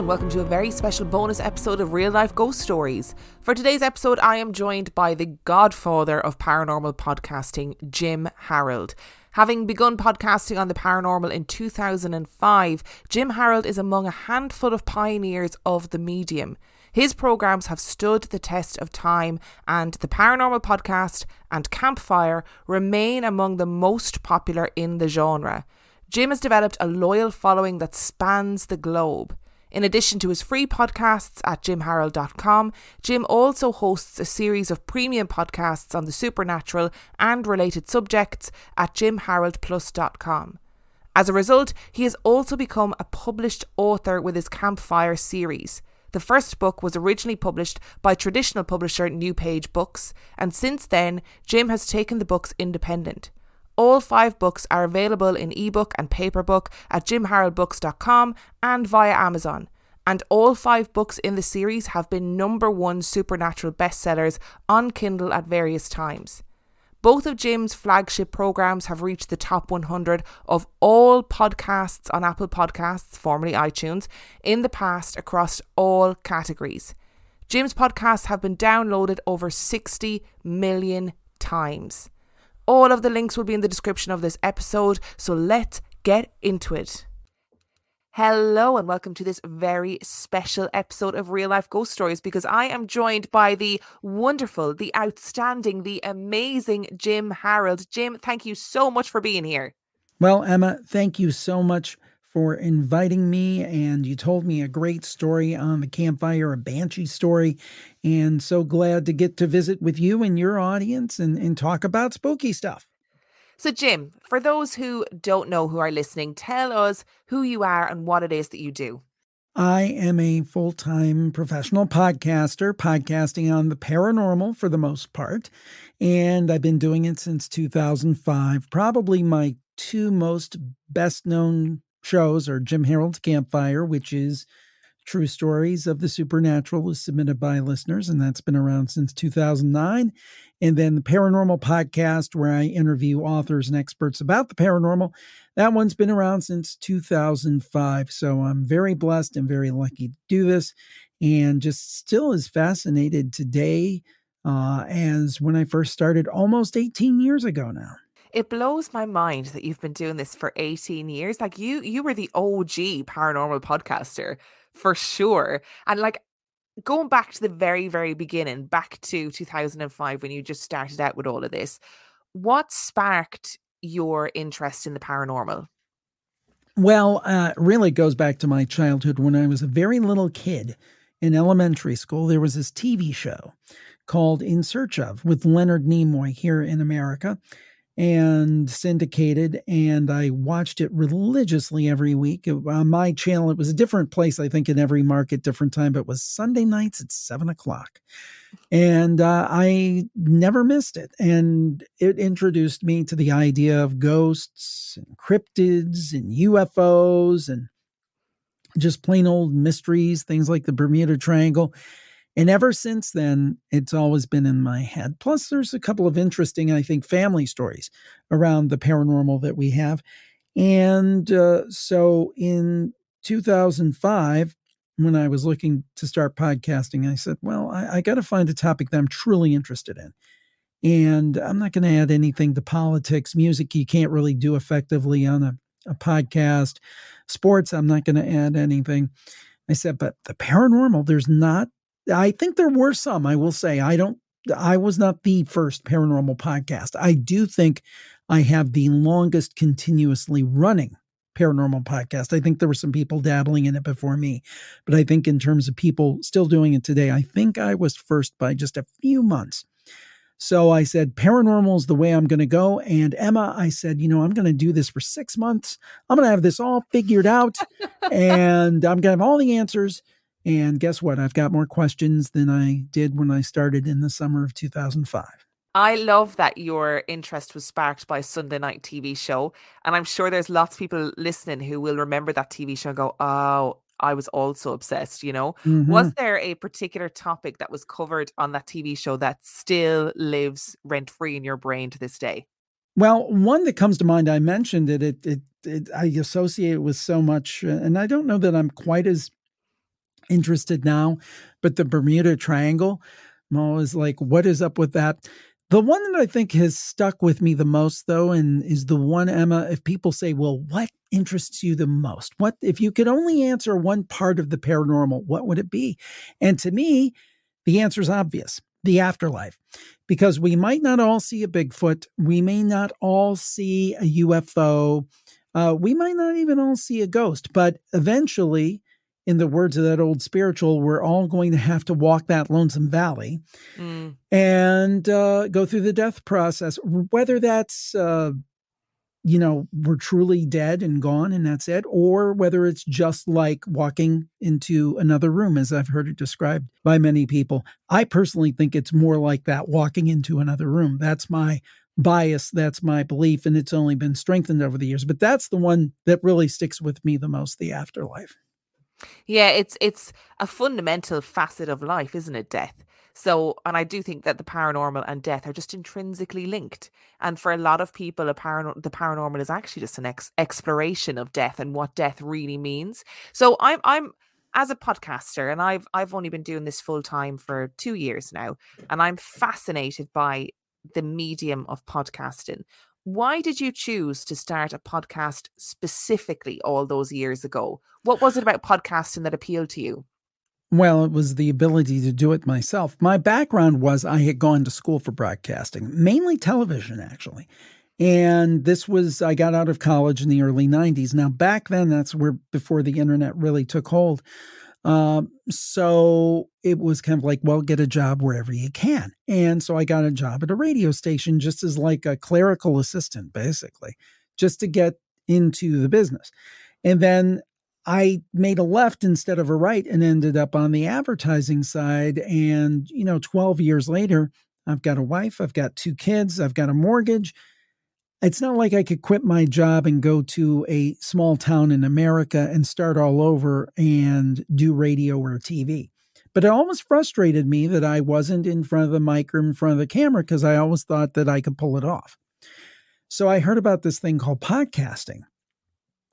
and welcome to a very special bonus episode of Real Life Ghost Stories. For today's episode, I am joined by the godfather of paranormal podcasting, Jim Harold. Having begun podcasting on the paranormal in 2005, Jim Harold is among a handful of pioneers of the medium. His programs have stood the test of time, and the Paranormal Podcast and Campfire remain among the most popular in the genre. Jim has developed a loyal following that spans the globe. In addition to his free podcasts at jimharold.com, Jim also hosts a series of premium podcasts on the supernatural and related subjects at jimharoldplus.com. As a result, he has also become a published author with his Campfire series. The first book was originally published by traditional publisher New Page Books, and since then, Jim has taken the books independent. All five books are available in ebook and paperbook at jimharoldbooks.com and via Amazon. And all five books in the series have been number one supernatural bestsellers on Kindle at various times. Both of Jim's flagship programs have reached the top 100 of all podcasts on Apple Podcasts, formerly iTunes, in the past across all categories. Jim's podcasts have been downloaded over 60 million times. All of the links will be in the description of this episode, so let's get into it. Hello, and welcome to this very special episode of Real Life Ghost Stories because I am joined by the wonderful, the outstanding, the amazing Jim Harold. Jim, thank you so much for being here. Well, Emma, thank you so much for inviting me. And you told me a great story um, on the campfire, a banshee story. And so glad to get to visit with you and your audience and, and talk about spooky stuff. So, Jim, for those who don't know who are listening, tell us who you are and what it is that you do. I am a full time professional podcaster, podcasting on the paranormal for the most part. And I've been doing it since 2005. Probably my two most best known shows are Jim Harold's Campfire, which is true stories of the supernatural is submitted by listeners, and that's been around since 2009. And then the Paranormal Podcast, where I interview authors and experts about the paranormal. That one's been around since 2005. So I'm very blessed and very lucky to do this, and just still as fascinated today uh, as when I first started almost 18 years ago now it blows my mind that you've been doing this for 18 years like you you were the OG paranormal podcaster for sure and like going back to the very very beginning back to 2005 when you just started out with all of this what sparked your interest in the paranormal? Well uh really goes back to my childhood when i was a very little kid in elementary school there was this tv show called in search of with leonard nimoy here in america and syndicated and i watched it religiously every week. On my channel it was a different place i think in every market different time but it was sunday nights at seven o'clock. And uh, i never missed it and it introduced me to the idea of ghosts and cryptids and ufos and just plain old mysteries things like the bermuda triangle and ever since then, it's always been in my head. Plus, there's a couple of interesting, I think, family stories around the paranormal that we have. And uh, so in 2005, when I was looking to start podcasting, I said, well, I, I got to find a topic that I'm truly interested in. And I'm not going to add anything to politics. Music, you can't really do effectively on a, a podcast. Sports, I'm not going to add anything. I said, but the paranormal, there's not I think there were some, I will say. I don't I was not the first paranormal podcast. I do think I have the longest continuously running paranormal podcast. I think there were some people dabbling in it before me, but I think in terms of people still doing it today, I think I was first by just a few months. So I said, paranormal is the way I'm going to go. And Emma, I said, you know, I'm going to do this for six months. I'm going to have this all figured out and I'm going to have all the answers. And guess what? I've got more questions than I did when I started in the summer of 2005. I love that your interest was sparked by Sunday night TV show. And I'm sure there's lots of people listening who will remember that TV show and go, oh, I was also obsessed, you know? Mm-hmm. Was there a particular topic that was covered on that TV show that still lives rent free in your brain to this day? Well, one that comes to mind, I mentioned it, it, it, it I associate it with so much, uh, and I don't know that I'm quite as interested now. But the Bermuda Triangle, I'm always like, what is up with that? The one that I think has stuck with me the most, though, and is the one, Emma, if people say, well, what interests you the most? What, if you could only answer one part of the paranormal, what would it be? And to me, the answer is obvious the afterlife. Because we might not all see a Bigfoot, we may not all see a UFO, uh, we might not even all see a ghost, but eventually, in the words of that old spiritual, we're all going to have to walk that lonesome valley mm. and uh, go through the death process. Whether that's, uh, you know, we're truly dead and gone and that's it, or whether it's just like walking into another room, as I've heard it described by many people. I personally think it's more like that walking into another room. That's my bias. That's my belief. And it's only been strengthened over the years. But that's the one that really sticks with me the most the afterlife. Yeah, it's it's a fundamental facet of life, isn't it? Death. So, and I do think that the paranormal and death are just intrinsically linked. And for a lot of people, a paran- the paranormal is actually just an ex- exploration of death and what death really means. So, I'm I'm as a podcaster, and I've I've only been doing this full time for two years now, and I'm fascinated by the medium of podcasting why did you choose to start a podcast specifically all those years ago? What was it about podcasting that appealed to you? Well, it was the ability to do it myself. My background was I had gone to school for broadcasting, mainly television, actually. And this was, I got out of college in the early 90s. Now, back then, that's where before the internet really took hold. Um, so it was kind of like, well, get a job wherever you can. And so I got a job at a radio station just as like a clerical assistant, basically, just to get into the business. And then I made a left instead of a right and ended up on the advertising side. And, you know, 12 years later, I've got a wife, I've got two kids, I've got a mortgage it's not like I could quit my job and go to a small town in America and start all over and do radio or TV. But it almost frustrated me that I wasn't in front of the mic or in front of the camera because I always thought that I could pull it off. So I heard about this thing called podcasting.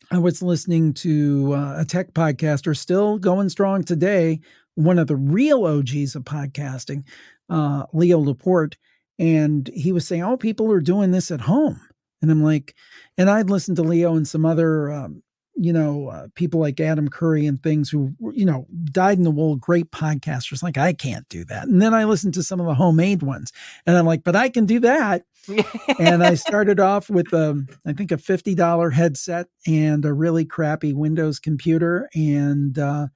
I was listening to uh, a tech podcaster still going strong today, one of the real OGs of podcasting, uh, Leo Laporte. And he was saying, Oh, people are doing this at home. And I'm like, and I'd listened to Leo and some other, um, you know, uh, people like Adam Curry and things who, you know, dyed in the wool, great podcasters. Like, I can't do that. And then I listened to some of the homemade ones and I'm like, but I can do that. and I started off with, um, I think, a $50 headset and a really crappy Windows computer and, uh,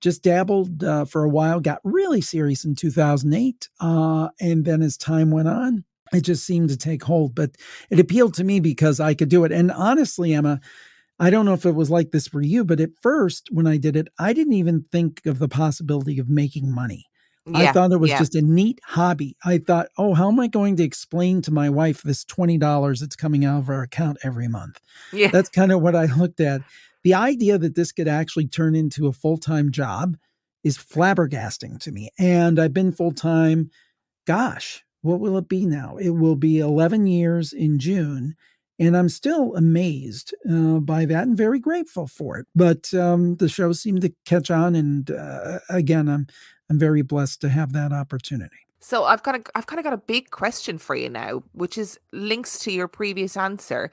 just dabbled uh, for a while, got really serious in 2008. Uh, and then as time went on, it just seemed to take hold. But it appealed to me because I could do it. And honestly, Emma, I don't know if it was like this for you, but at first, when I did it, I didn't even think of the possibility of making money. Yeah, I thought it was yeah. just a neat hobby. I thought, oh, how am I going to explain to my wife this $20 that's coming out of our account every month? Yeah. That's kind of what I looked at. The idea that this could actually turn into a full time job is flabbergasting to me. And I've been full time, gosh, what will it be now? It will be 11 years in June. And I'm still amazed uh, by that and very grateful for it. But um, the show seemed to catch on, and uh, again, I'm I'm very blessed to have that opportunity. So I've got a, I've kind of got a big question for you now, which is links to your previous answer.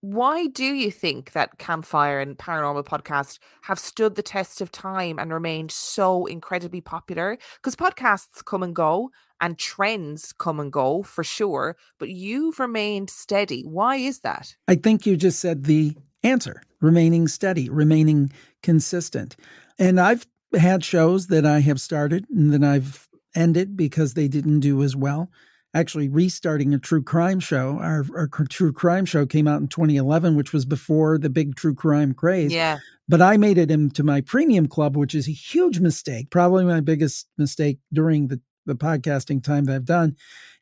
Why do you think that Campfire and Paranormal Podcast have stood the test of time and remained so incredibly popular? Because podcasts come and go, and trends come and go for sure, but you've remained steady. Why is that? I think you just said the answer remaining steady, remaining consistent. And I've had shows that I have started and then I've ended because they didn't do as well. Actually, restarting a true crime show. Our, our true crime show came out in 2011, which was before the big true crime craze. Yeah. But I made it into my premium club, which is a huge mistake, probably my biggest mistake during the the podcasting time that I've done.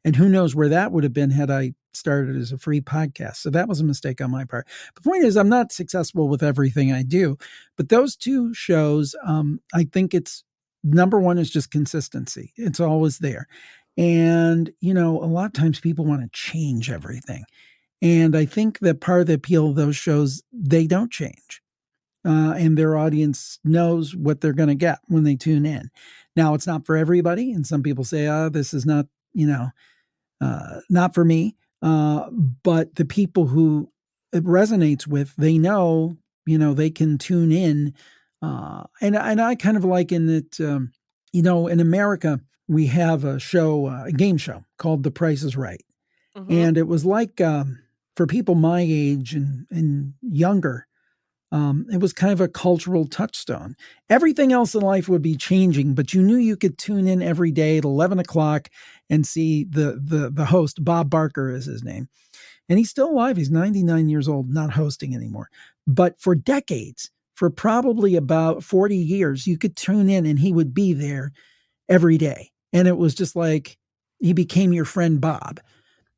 And who knows where that would have been had I started as a free podcast. So that was a mistake on my part. The point is, I'm not successful with everything I do, but those two shows, um, I think it's number one is just consistency. It's always there. And, you know, a lot of times people want to change everything. And I think that part of the appeal of those shows, they don't change. uh, and their audience knows what they're going to get when they tune in. Now, it's not for everybody, and some people say, "Oh, this is not, you know, uh, not for me." Uh, but the people who it resonates with, they know, you know, they can tune in, uh, and and I kind of liken it, um, you know, in America we have a show, uh, a game show called The Price Is Right, mm-hmm. and it was like um, for people my age and and younger um, it was kind of a cultural touchstone. Everything else in life would be changing, but you knew you could tune in every day at 11 o'clock and see the, the, the host, Bob Barker is his name. And he's still alive. He's 99 years old, not hosting anymore. But for decades, for probably about 40 years, you could tune in and he would be there every day. And it was just like he became your friend Bob.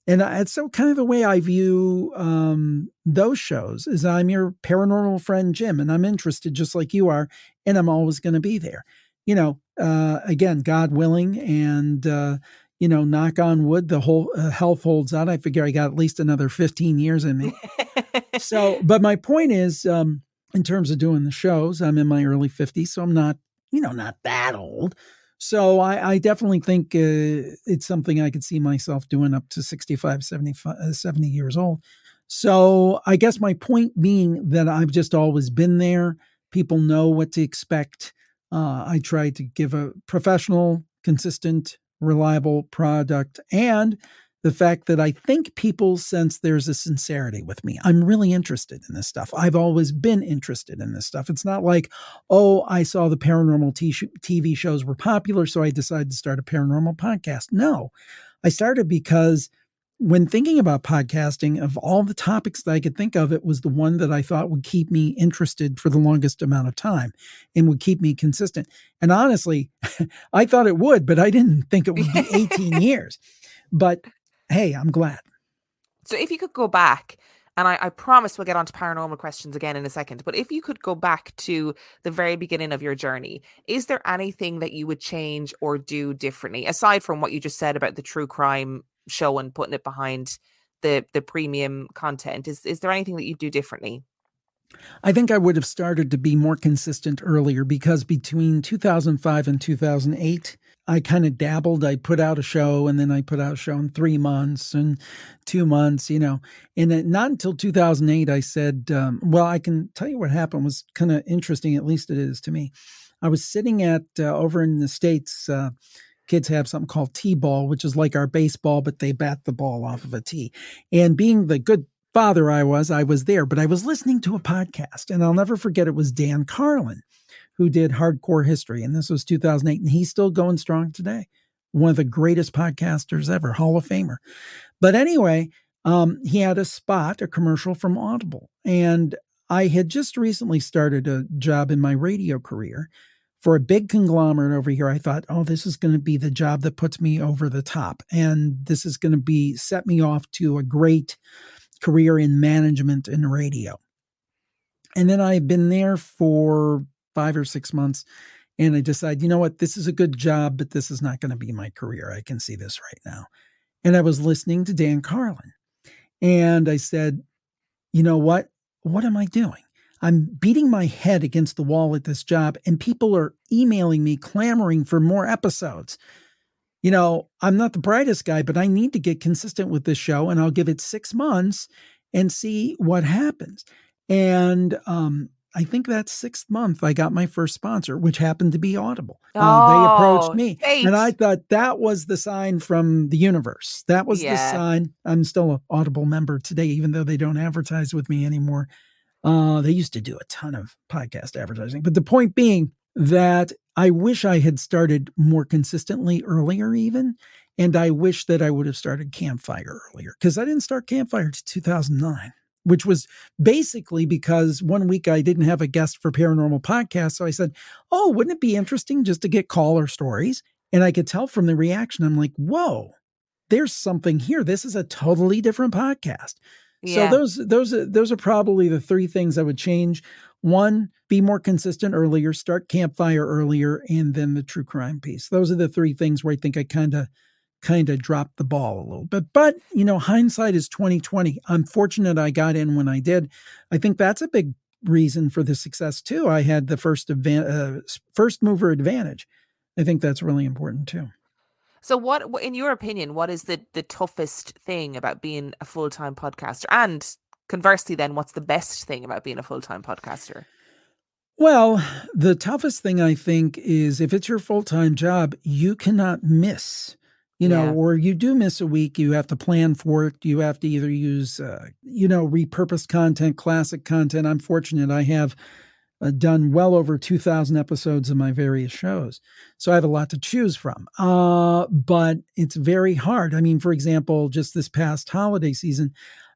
And it's so kind of the way I view um, those shows is I'm your paranormal friend Jim, and I'm interested just like you are, and I'm always going to be there. You know, uh, again, God willing, and uh, you know, knock on wood, the whole uh, health holds out. I figure I got at least another 15 years in me. so, but my point is, um, in terms of doing the shows, I'm in my early 50s, so I'm not, you know, not that old. So I, I definitely think uh, it's something I could see myself doing up to 65, 75, uh, 70 years old. So I guess my point being that I've just always been there. People know what to expect. Uh, I try to give a professional, consistent, reliable product and the fact that I think people sense there's a sincerity with me. I'm really interested in this stuff. I've always been interested in this stuff. It's not like, oh, I saw the paranormal TV shows were popular, so I decided to start a paranormal podcast. No, I started because when thinking about podcasting, of all the topics that I could think of, it was the one that I thought would keep me interested for the longest amount of time and would keep me consistent. And honestly, I thought it would, but I didn't think it would be 18 years. But hey, I'm glad. So if you could go back, and I, I, promise we'll get on to paranormal questions again in a second, but if you could go back to the very beginning of your journey, is there anything that you would change or do differently, aside from what you just said about the true crime show and putting it behind the the premium content? Is is there anything that you'd do differently? I think I would have started to be more consistent earlier because between 2005 and 2008, I kind of dabbled. I put out a show and then I put out a show in three months and two months, you know. And it, not until 2008, I said, um, well, I can tell you what happened was kind of interesting, at least it is to me. I was sitting at uh, over in the States, uh, kids have something called T ball, which is like our baseball, but they bat the ball off of a tee. And being the good father I was, I was there, but I was listening to a podcast, and I'll never forget it was Dan Carlin who did Hardcore History, and this was 2008, and he's still going strong today. One of the greatest podcasters ever, Hall of Famer. But anyway, um, he had a spot, a commercial from Audible, and I had just recently started a job in my radio career for a big conglomerate over here. I thought, oh, this is going to be the job that puts me over the top, and this is going to be set me off to a great career in management and radio. And then I've been there for five or six months. And I decide, you know what, this is a good job, but this is not going to be my career. I can see this right now. And I was listening to Dan Carlin. And I said, you know what? What am I doing? I'm beating my head against the wall at this job, and people are emailing me, clamoring for more episodes. You know, I'm not the brightest guy, but I need to get consistent with this show, and I'll give it six months and see what happens. And um, I think that sixth month I got my first sponsor, which happened to be Audible. Oh, uh, they approached me, and I thought that was the sign from the universe. That was yeah. the sign. I'm still an Audible member today, even though they don't advertise with me anymore. Uh, they used to do a ton of podcast advertising, but the point being that I wish I had started more consistently earlier, even. And I wish that I would have started Campfire earlier because I didn't start Campfire to 2009 which was basically because one week I didn't have a guest for paranormal podcast. So I said, Oh, wouldn't it be interesting just to get caller stories? And I could tell from the reaction, I'm like, Whoa, there's something here. This is a totally different podcast. Yeah. So those those those are probably the three things I would change. One, be more consistent earlier, start campfire earlier, and then the true crime piece. Those are the three things where I think I kind of kind of dropped the ball a little bit. But, you know, hindsight is 2020. I'm fortunate I got in when I did. I think that's a big reason for the success too. I had the first advan- uh, first mover advantage. I think that's really important too. So, what, in your opinion, what is the the toughest thing about being a full time podcaster? And conversely, then, what's the best thing about being a full time podcaster? Well, the toughest thing I think is if it's your full time job, you cannot miss you know, yeah. or you do miss a week, you have to plan for it. You have to either use, uh, you know, repurposed content, classic content. I'm fortunate I have uh, done well over 2,000 episodes of my various shows. So I have a lot to choose from. Uh, but it's very hard. I mean, for example, just this past holiday season,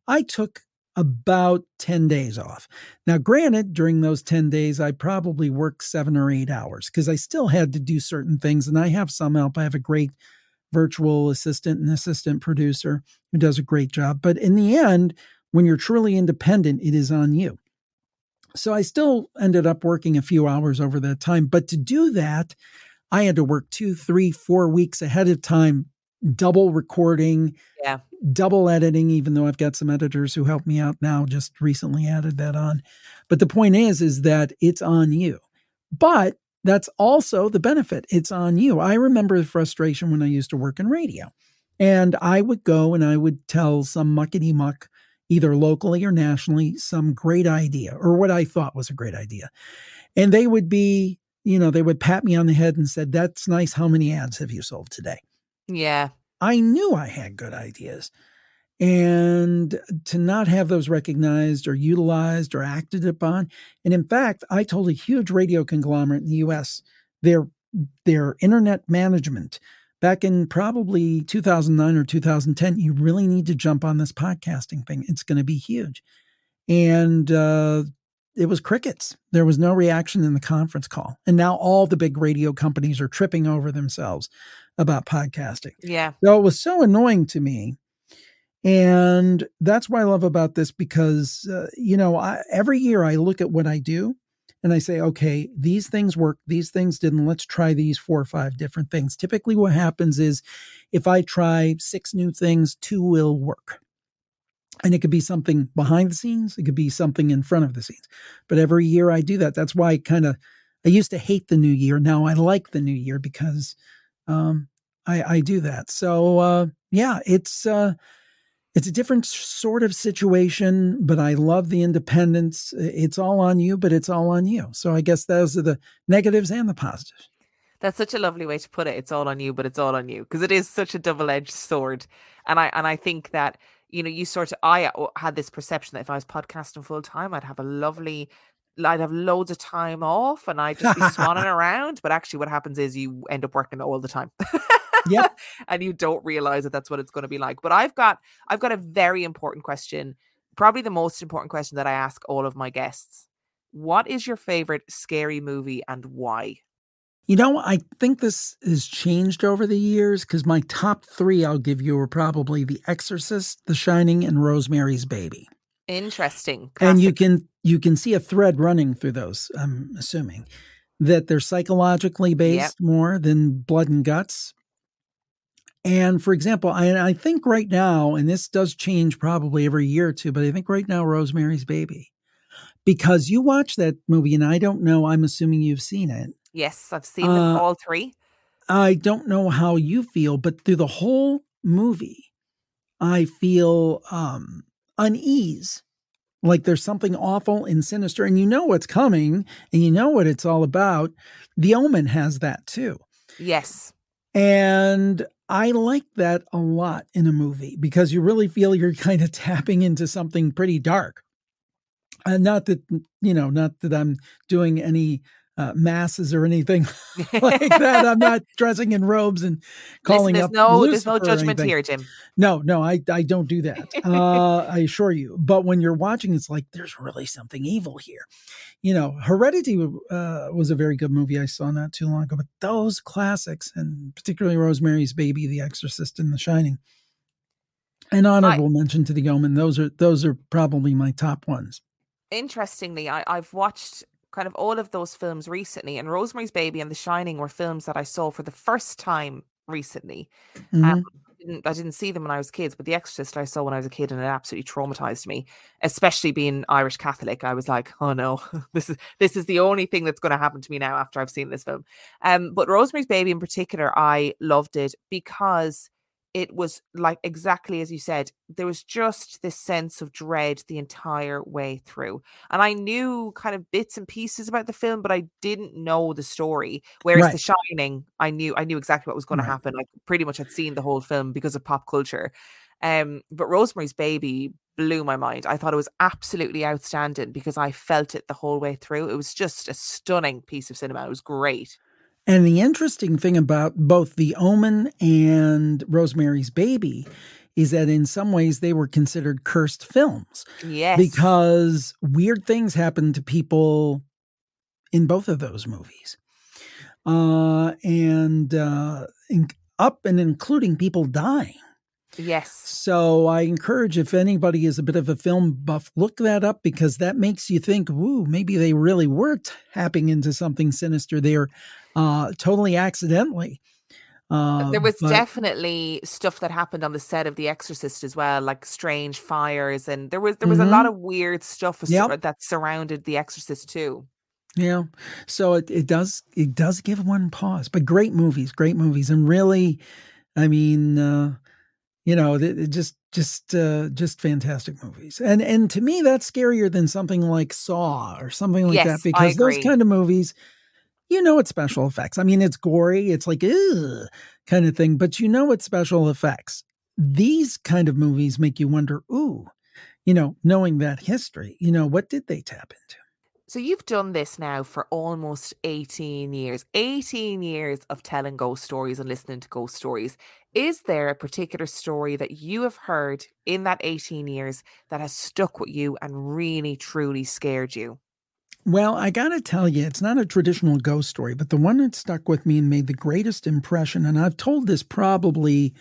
I took about 10 days off. Now, granted, during those 10 days, I probably worked seven or eight hours because I still had to do certain things. And I have some help. I have a great virtual assistant and assistant producer who does a great job. But in the end, when you're truly independent, it is on you. So I still ended up working a few hours over that time. But to do that, I had to work two, three, four weeks ahead of time, double recording, yeah. double editing, even though I've got some editors who help me out now, just recently added that on. But the point is, is that it's on you. But that's also the benefit. It's on you. I remember the frustration when I used to work in radio. And I would go and I would tell some muckety muck, either locally or nationally, some great idea or what I thought was a great idea. And they would be, you know, they would pat me on the head and said, That's nice. How many ads have you sold today? Yeah. I knew I had good ideas and to not have those recognized or utilized or acted upon. And in fact, I told a huge radio conglomerate in the US their their internet management. Back in probably 2009 or 2010 you really need to jump on this podcasting thing. It's going to be huge. And uh, it was crickets. There was no reaction in the conference call. And now all the big radio companies are tripping over themselves about podcasting. Yeah. So it was so annoying to me and that's what I love about this because, uh, you know, I, every year I look at what I do and I say, okay, these things work, these things didn't. Let's try these four or five different things. Typically, what happens is if I try six new things, two will work. And it could be something behind the scenes, it could be something in front of the scenes. But every year I do that. That's why I kind of, I used to hate the new year. Now I like the new year because um, I, I do that. So, uh, yeah, it's, uh, it's a different sort of situation, but I love the independence. It's all on you, but it's all on you. So I guess those are the negatives and the positives. That's such a lovely way to put it. It's all on you, but it's all on you because it is such a double-edged sword. And I and I think that you know you sort of I uh, had this perception that if I was podcasting full time, I'd have a lovely I'd have loads of time off and I'd just be swanning around. But actually, what happens is you end up working all the time. Yeah. and you don't realize that that's what it's going to be like. But I've got I've got a very important question, probably the most important question that I ask all of my guests. What is your favorite scary movie and why? You know, I think this has changed over the years because my top three I'll give you are probably The Exorcist, The Shining, and Rosemary's Baby. Interesting. Classic. And you can you can see a thread running through those, I'm assuming. That they're psychologically based yep. more than blood and guts. And for example, I, I think right now, and this does change probably every year or two, but I think right now, Rosemary's Baby, because you watch that movie, and I don't know, I'm assuming you've seen it. Yes, I've seen uh, all three. I don't know how you feel, but through the whole movie, I feel um, unease. Like there's something awful and sinister, and you know what's coming, and you know what it's all about. The Omen has that too. Yes. And I like that a lot in a movie because you really feel you're kind of tapping into something pretty dark. And uh, not that, you know, not that I'm doing any uh, masses or anything like that. I'm not dressing in robes and calling Listen, up. No, Lucifer there's no judgment here, Jim. No, no, I, I don't do that. Uh, I assure you. But when you're watching, it's like there's really something evil here. You know, Heredity uh, was a very good movie I saw not too long ago. But those classics, and particularly Rosemary's Baby, The Exorcist, and The Shining. An honorable I, mention to The Omen. Those are those are probably my top ones. Interestingly, I, I've watched kind of all of those films recently, and Rosemary's Baby and The Shining were films that I saw for the first time recently. Mm-hmm. Um, didn't I didn't see them when I was kids, but The Exorcist I saw when I was a kid, and it absolutely traumatized me. Especially being Irish Catholic, I was like, oh no, this is this is the only thing that's going to happen to me now after I've seen this film. Um, but Rosemary's Baby in particular, I loved it because it was like exactly as you said there was just this sense of dread the entire way through and i knew kind of bits and pieces about the film but i didn't know the story whereas right. the shining i knew i knew exactly what was going right. to happen i pretty much had seen the whole film because of pop culture um but rosemary's baby blew my mind i thought it was absolutely outstanding because i felt it the whole way through it was just a stunning piece of cinema it was great and the interesting thing about both The Omen and Rosemary's Baby is that in some ways they were considered cursed films. Yes. Because weird things happened to people in both of those movies. Uh, and uh, in, up and including people dying. Yes. So I encourage if anybody is a bit of a film buff, look that up because that makes you think, "Ooh, maybe they really were tapping into something sinister there, uh, totally accidentally." Uh, there was but, definitely stuff that happened on the set of The Exorcist as well, like strange fires, and there was there was mm-hmm. a lot of weird stuff yep. that surrounded The Exorcist too. Yeah, so it, it does it does give one pause, but great movies, great movies, and really, I mean, uh, you know just just uh, just fantastic movies and and to me that's scarier than something like saw or something like yes, that because those kind of movies you know it's special effects i mean it's gory it's like kind of thing but you know it's special effects these kind of movies make you wonder ooh you know knowing that history you know what did they tap into so you've done this now for almost 18 years. 18 years of telling ghost stories and listening to ghost stories. Is there a particular story that you have heard in that 18 years that has stuck with you and really truly scared you? Well, I got to tell you, it's not a traditional ghost story, but the one that stuck with me and made the greatest impression, and I've told this probably,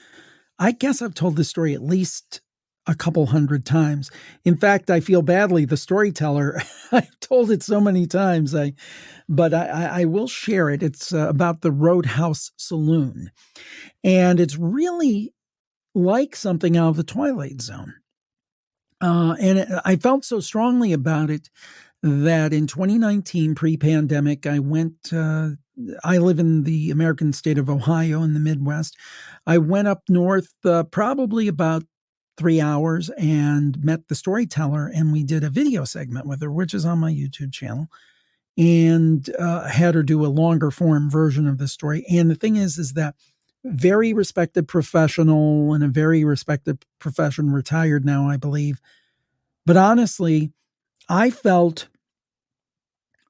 I guess I've told this story at least a couple hundred times. In fact, I feel badly. The storyteller, I've told it so many times. I, but I, I will share it. It's uh, about the Roadhouse Saloon, and it's really like something out of the Twilight Zone. Uh, and I felt so strongly about it that in 2019, pre-pandemic, I went. Uh, I live in the American state of Ohio in the Midwest. I went up north, uh, probably about three hours and met the storyteller and we did a video segment with her which is on my youtube channel and uh, had her do a longer form version of the story. And the thing is is that very respected professional and a very respected profession retired now i believe. But honestly i felt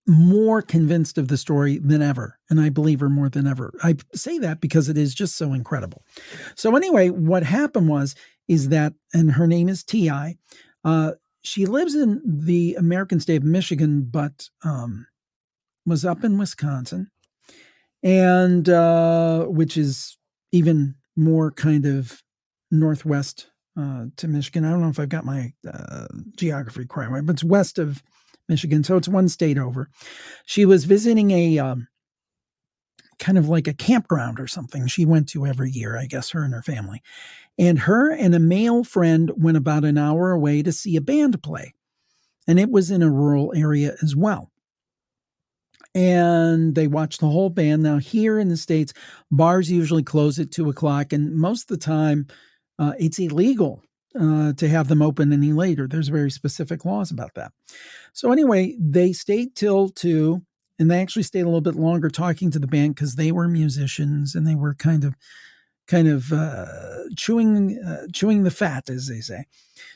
more convinced of the story than ever and i believe her more than ever. I say that because it is just so incredible. So anyway what happened was is that, and her name is Ti. Uh, she lives in the American state of Michigan, but um, was up in Wisconsin, and uh, which is even more kind of northwest uh, to Michigan. I don't know if I've got my uh, geography quite right, but it's west of Michigan, so it's one state over. She was visiting a um, kind of like a campground or something she went to every year, I guess, her and her family. And her and a male friend went about an hour away to see a band play. And it was in a rural area as well. And they watched the whole band. Now, here in the States, bars usually close at two o'clock. And most of the time, uh, it's illegal uh, to have them open any later. There's very specific laws about that. So, anyway, they stayed till two and they actually stayed a little bit longer talking to the band because they were musicians and they were kind of kind of uh, chewing uh, chewing the fat, as they say.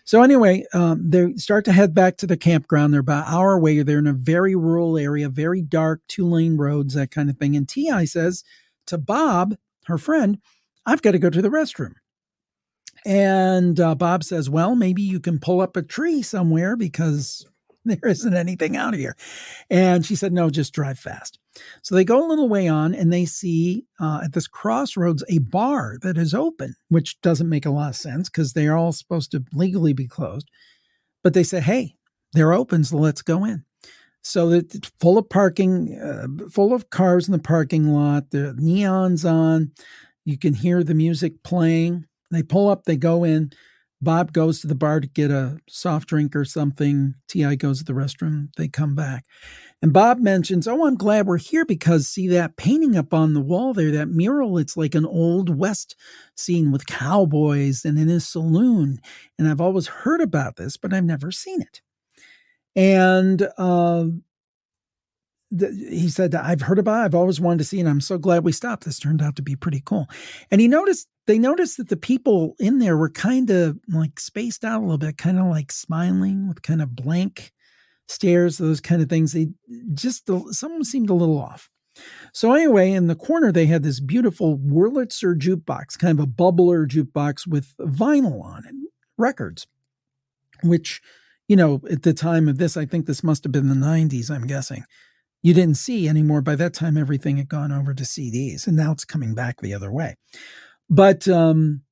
So anyway, um, they start to head back to the campground. They're about an hour away. They're in a very rural area, very dark, two lane roads, that kind of thing. And Ti says to Bob, her friend, "I've got to go to the restroom." And uh, Bob says, "Well, maybe you can pull up a tree somewhere because there isn't anything out here." And she said, "No, just drive fast." So they go a little way on and they see uh, at this crossroads a bar that is open, which doesn't make a lot of sense because they are all supposed to legally be closed. But they say, hey, they're open, so let's go in. So it's full of parking, uh, full of cars in the parking lot. The neon's on. You can hear the music playing. They pull up, they go in. Bob goes to the bar to get a soft drink or something. T.I. goes to the restroom. They come back. And Bob mentions, Oh, I'm glad we're here because see that painting up on the wall there, that mural, it's like an old West scene with cowboys and in a saloon. And I've always heard about this, but I've never seen it. And uh, he said, I've heard about it. I've always wanted to see. And I'm so glad we stopped. This turned out to be pretty cool. And he noticed, they noticed that the people in there were kind of like spaced out a little bit, kind of like smiling with kind of blank stares, those kind of things. They just, some seemed a little off. So anyway, in the corner, they had this beautiful Wurlitzer jukebox, kind of a bubbler jukebox with vinyl on it, records, which, you know, at the time of this, I think this must have been the 90s, I'm guessing. You didn't see anymore. By that time, everything had gone over to CDs, and now it's coming back the other way. But um,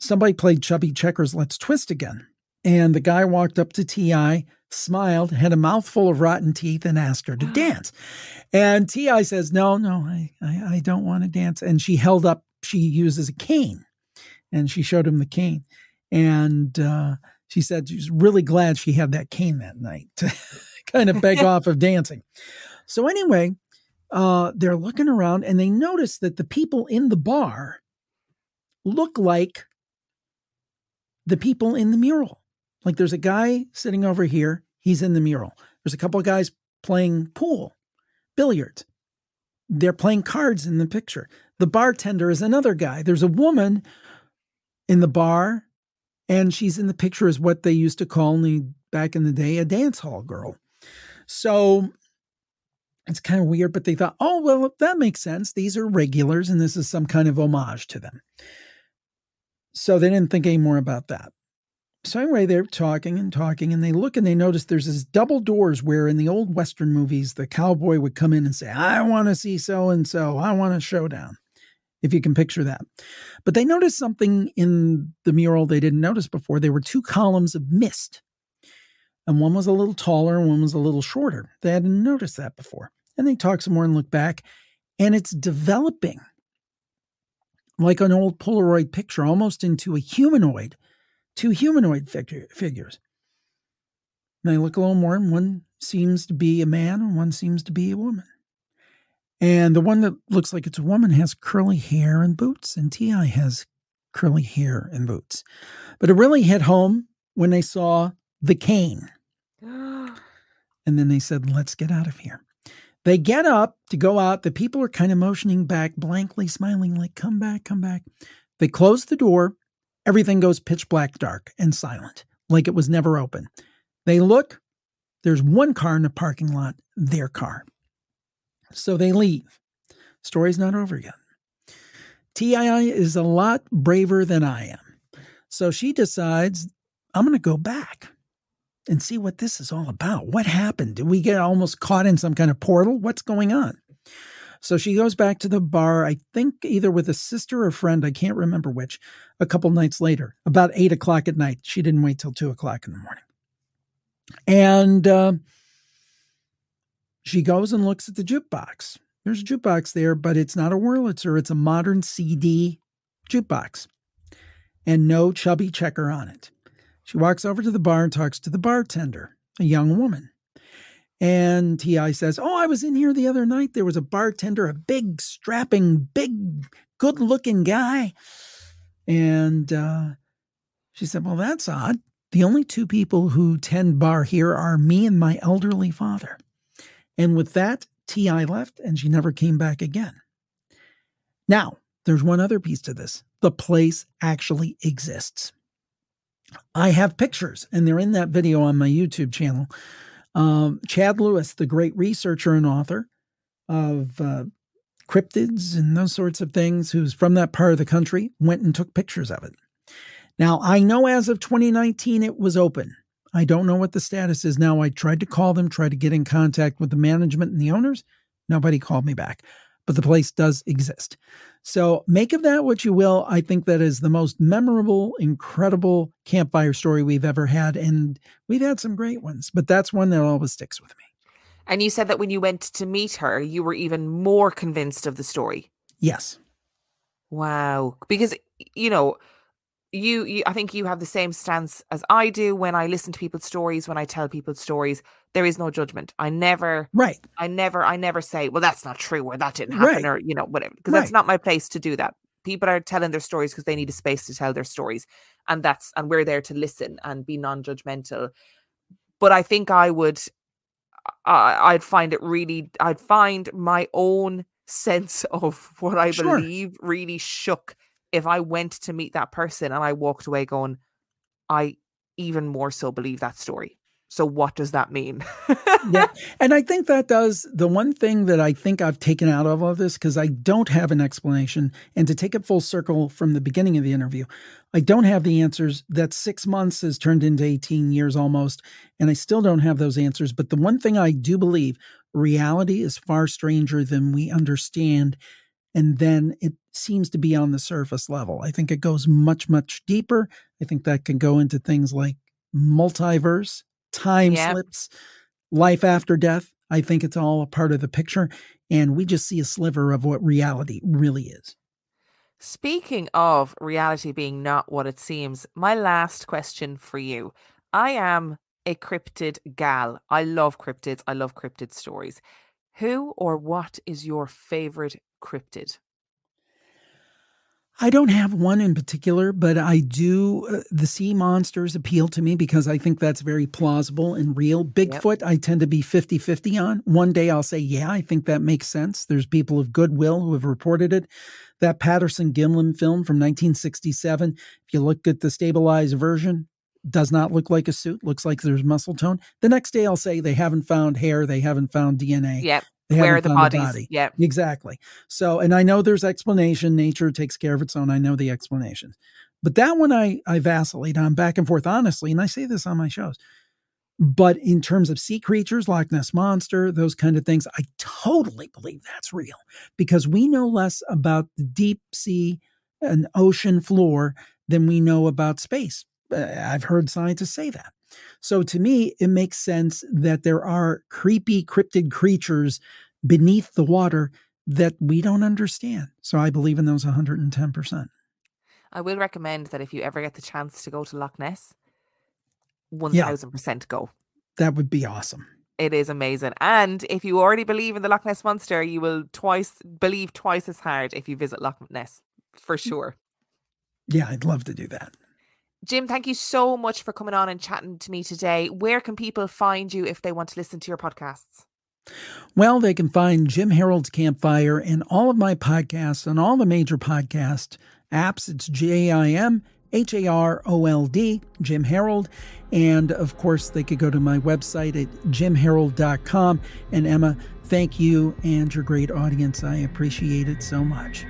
somebody played Chubby Checker's Let's Twist again. And the guy walked up to T.I., smiled, had a mouthful of rotten teeth, and asked her to dance. And T.I. says, No, no, I, I, I don't want to dance. And she held up, she uses a cane. And she showed him the cane. And uh, she said she was really glad she had that cane that night to kind of beg off of dancing. So, anyway, uh, they're looking around and they notice that the people in the bar look like the people in the mural. Like there's a guy sitting over here, he's in the mural. There's a couple of guys playing pool, billiards. They're playing cards in the picture. The bartender is another guy. There's a woman in the bar, and she's in the picture as what they used to call me back in the day a dance hall girl. So it's kind of weird, but they thought, oh, well, that makes sense. These are regulars, and this is some kind of homage to them. So they didn't think any more about that so anyway, they're talking and talking, and they look and they notice there's this double doors where in the old Western movies, the cowboy would come in and say, I want to see so and so, I want a showdown, if you can picture that. But they noticed something in the mural they didn't notice before. There were two columns of mist, and one was a little taller and one was a little shorter. They hadn't noticed that before. And they talk some more and look back, and it's developing like an old Polaroid picture, almost into a humanoid two humanoid figure, figures. And I look a little more, and one seems to be a man and one seems to be a woman. And the one that looks like it's a woman has curly hair and boots, and T.I. has curly hair and boots. But it really hit home when they saw the cane. and then they said, let's get out of here. They get up to go out. The people are kind of motioning back, blankly smiling, like, come back, come back. They close the door Everything goes pitch black dark and silent, like it was never open. They look, there's one car in the parking lot, their car. So they leave. Story's not over yet. TII is a lot braver than I am. So she decides, I'm going to go back and see what this is all about. What happened? Did we get almost caught in some kind of portal? What's going on? So she goes back to the bar, I think either with a sister or friend, I can't remember which, a couple nights later, about eight o'clock at night. She didn't wait till two o'clock in the morning. And uh, she goes and looks at the jukebox. There's a jukebox there, but it's not a Wurlitzer, it's a modern CD jukebox. And no chubby checker on it. She walks over to the bar and talks to the bartender, a young woman. And T.I. says, Oh, I was in here the other night. There was a bartender, a big, strapping, big, good looking guy. And uh, she said, Well, that's odd. The only two people who tend bar here are me and my elderly father. And with that, T.I. left and she never came back again. Now, there's one other piece to this the place actually exists. I have pictures, and they're in that video on my YouTube channel um, Chad Lewis, the great researcher and author of uh, cryptids and those sorts of things, who's from that part of the country, went and took pictures of it. Now, I know as of 2019 it was open. I don't know what the status is now. I tried to call them, tried to get in contact with the management and the owners. Nobody called me back but the place does exist. So make of that what you will. I think that is the most memorable, incredible campfire story we've ever had. And we've had some great ones, but that's one that always sticks with me. And you said that when you went to meet her, you were even more convinced of the story. Yes. Wow. Because, you know, you, you i think you have the same stance as i do when i listen to people's stories when i tell people's stories there is no judgment i never right i never i never say well that's not true or that didn't happen Right. or you know whatever because Right. that's not my place to do that people are telling their stories because they need a space to tell their stories and that's and we're there to listen and be non-judgmental but i think i would I i'd find it really i'd find my own sense of what i Sure. believe really shook if i went to meet that person and i walked away going i even more so believe that story so what does that mean yeah. And I think that does the one thing that I think I've taken out of all this because I don't have an explanation. And to take it full circle from the beginning of the interview, I don't have the answers. That six months has turned into 18 years almost, and I still don't have those answers. But the one thing I do believe reality is far stranger than we understand. And then it seems to be on the surface level. I think it goes much, much deeper. I think that can go into things like multiverse, time Yep. slips, life after death. I think it's all a part of the picture. And we just see a sliver of what reality really is. Speaking of reality being not what it seems, my last question for you. I am a cryptid gal. I love cryptids. I love cryptid stories. Who or what is your favorite cryptid? I don't have one in particular, but I do. Uh, the sea monsters appeal to me because I think that's very plausible and real. Bigfoot, I tend to be 50 50 on. One day I'll say, yeah, I think that makes sense. There's people of goodwill who have reported it. That Patterson Gimlin film from 1967, if you look at the stabilized version, does not look like a suit, looks like there's muscle tone. The next day I'll say they haven't found hair, they haven't found DNA. Yep. They Where the bodies? body. Yep. Exactly. So, and I know there's explanation. Nature takes care of its own. I know the explanation, But that one I, I vacillate on back and forth, honestly. And I say this on my shows. But in terms of sea creatures, Loch Ness Monster, those kind of things, I totally believe that's real because we know less about the deep sea and ocean floor than we know about space. Uh, I've heard scientists say that. So to me, it makes sense that there are creepy cryptid creatures beneath the water that we don't understand. So I believe in those 110%. I will recommend that if you ever get the chance to go to Loch Ness, 1000% go. That would be awesome. It is amazing. And if you already believe in the Loch Ness Monster, you will twice believe twice as hard if you visit Loch Ness, for sure. Yeah, I'd love to do that. Jim, thank you so much for coming on and chatting to me today. Where can people find you if they want to listen to your podcasts? Well, they can find Jim Harold's Campfire and all of my podcasts on all the major podcast apps. It's J I M H A R O L D, Jim Harold. And of course, they could go to my website at jimharold.com. And Emma, thank you and your great audience. I appreciate it so much.